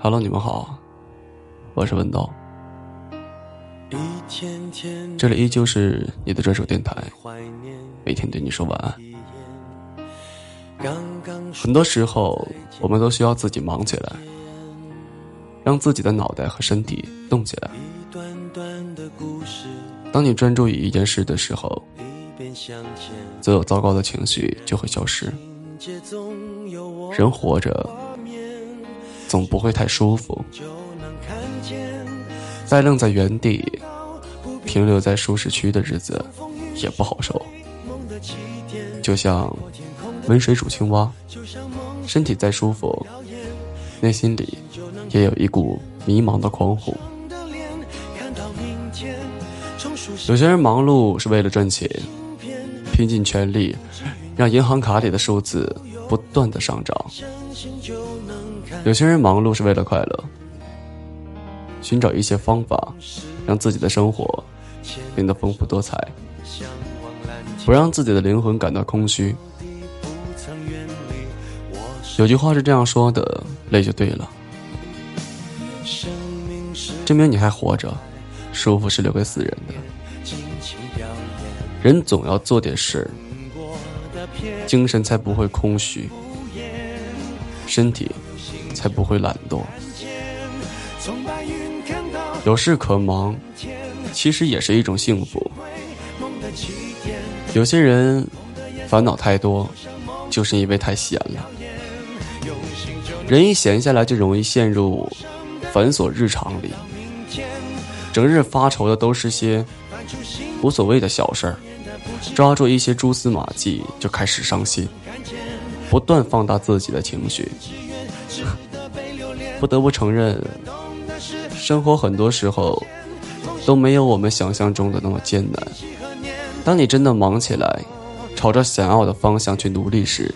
Hello，你们好，我是文道。这里依旧是你的专属电台，每天对你说晚安。很多时候，我们都需要自己忙起来，让自己的脑袋和身体动起来。当你专注于一件事的时候，所有糟糕的情绪就会消失。人活着。总不会太舒服，再愣在原地，停留在舒适区的日子也不好受。就像温水煮青蛙，身体再舒服，内心里也有一股迷茫的狂呼。有些人忙碌是为了赚钱，拼尽全力让银行卡里的数字不断的上涨。有些人忙碌是为了快乐，寻找一些方法，让自己的生活变得丰富多彩，不让自己的灵魂感到空虚。有句话是这样说的：累就对了，证明你还活着，舒服是留给死人的。人总要做点事，精神才不会空虚，身体。才不会懒惰。有事可忙，其实也是一种幸福。有些人烦恼太多，就是因为太闲了。人一闲下来，就容易陷入繁琐日常里，整日发愁的都是些无所谓的小事儿，抓住一些蛛丝马迹就开始伤心，不断放大自己的情绪。不得不承认，生活很多时候都没有我们想象中的那么艰难。当你真的忙起来，朝着想要的方向去努力时，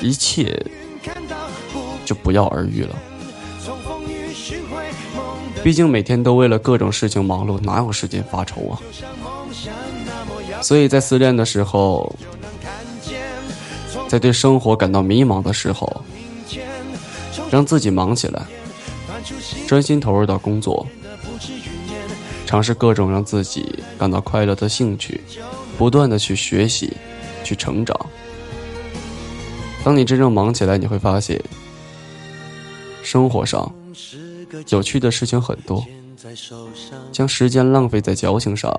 一切就不药而愈了。毕竟每天都为了各种事情忙碌，哪有时间发愁啊？所以在失恋的时候，在对生活感到迷茫的时候。让自己忙起来，专心投入到工作，尝试各种让自己感到快乐的兴趣，不断的去学习，去成长。当你真正忙起来，你会发现，生活上有趣的事情很多，将时间浪费在矫情上，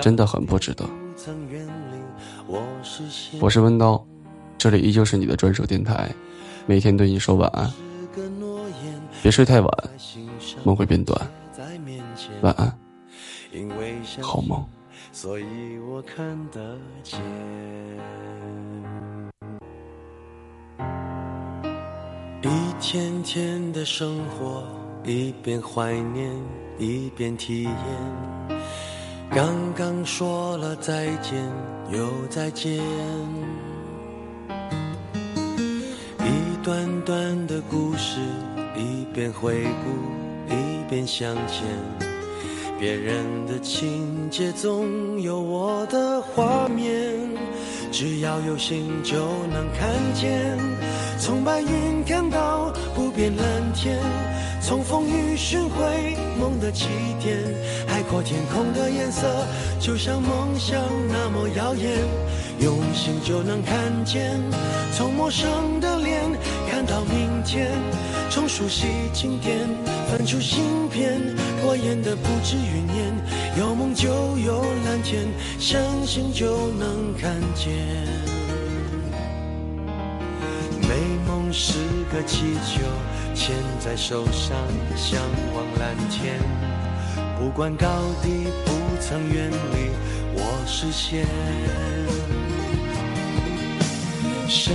真的很不值得。我是温刀，这里依旧是你的专属电台。每天对你说晚安，别睡太晚，梦会变短。晚安，好梦。所以我看得见。一天天的生活，一边怀念，一边体验。刚刚说了再见，又再见。短短的故事，一边回顾，一边向前。别人的情节总有我的画面，只要有心就能看见。从白云看到不变蓝天，从风雨寻回梦的起点。海阔天空的颜色，就像梦想那么耀眼。用心就能看见，从陌生的看到明天，从熟悉经典翻出新篇，过眼的不止云烟，有梦就有蓝天，相信就能看见。美梦是个气球，牵在手上，向往蓝天，不管高低，不曾远离我视线。生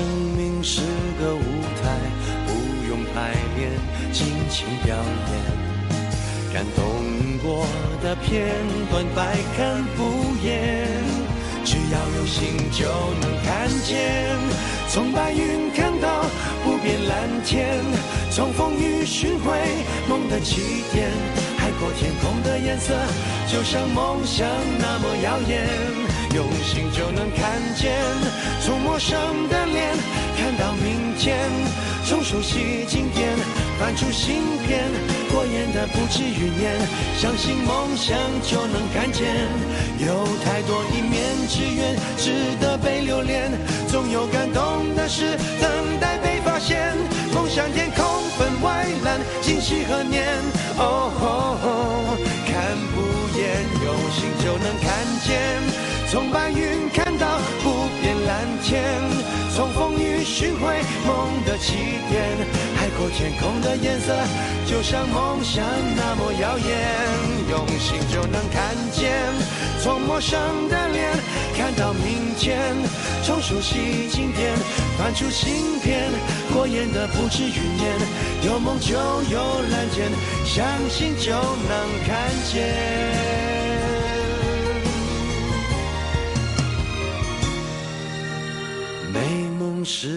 不用排练，尽情表演。感动过的片段，百看不厌。只要有心就能看见。从白云看到不变蓝天，从风雨寻回梦的起点。海阔天空的颜色，就像梦想那么耀眼。用心就能看见，从陌生的脸看到明天，从熟悉经典，翻出新篇，过眼的不止云烟。相信梦想就能看见，有太多一面之缘值得被留恋，总有感动的事等待空的颜色，就像梦想那么耀眼。用心就能看见，从陌生的脸看到明天。从熟悉经典翻出新篇，过眼的不止云烟。有梦就有蓝天，相信就能看见。美梦是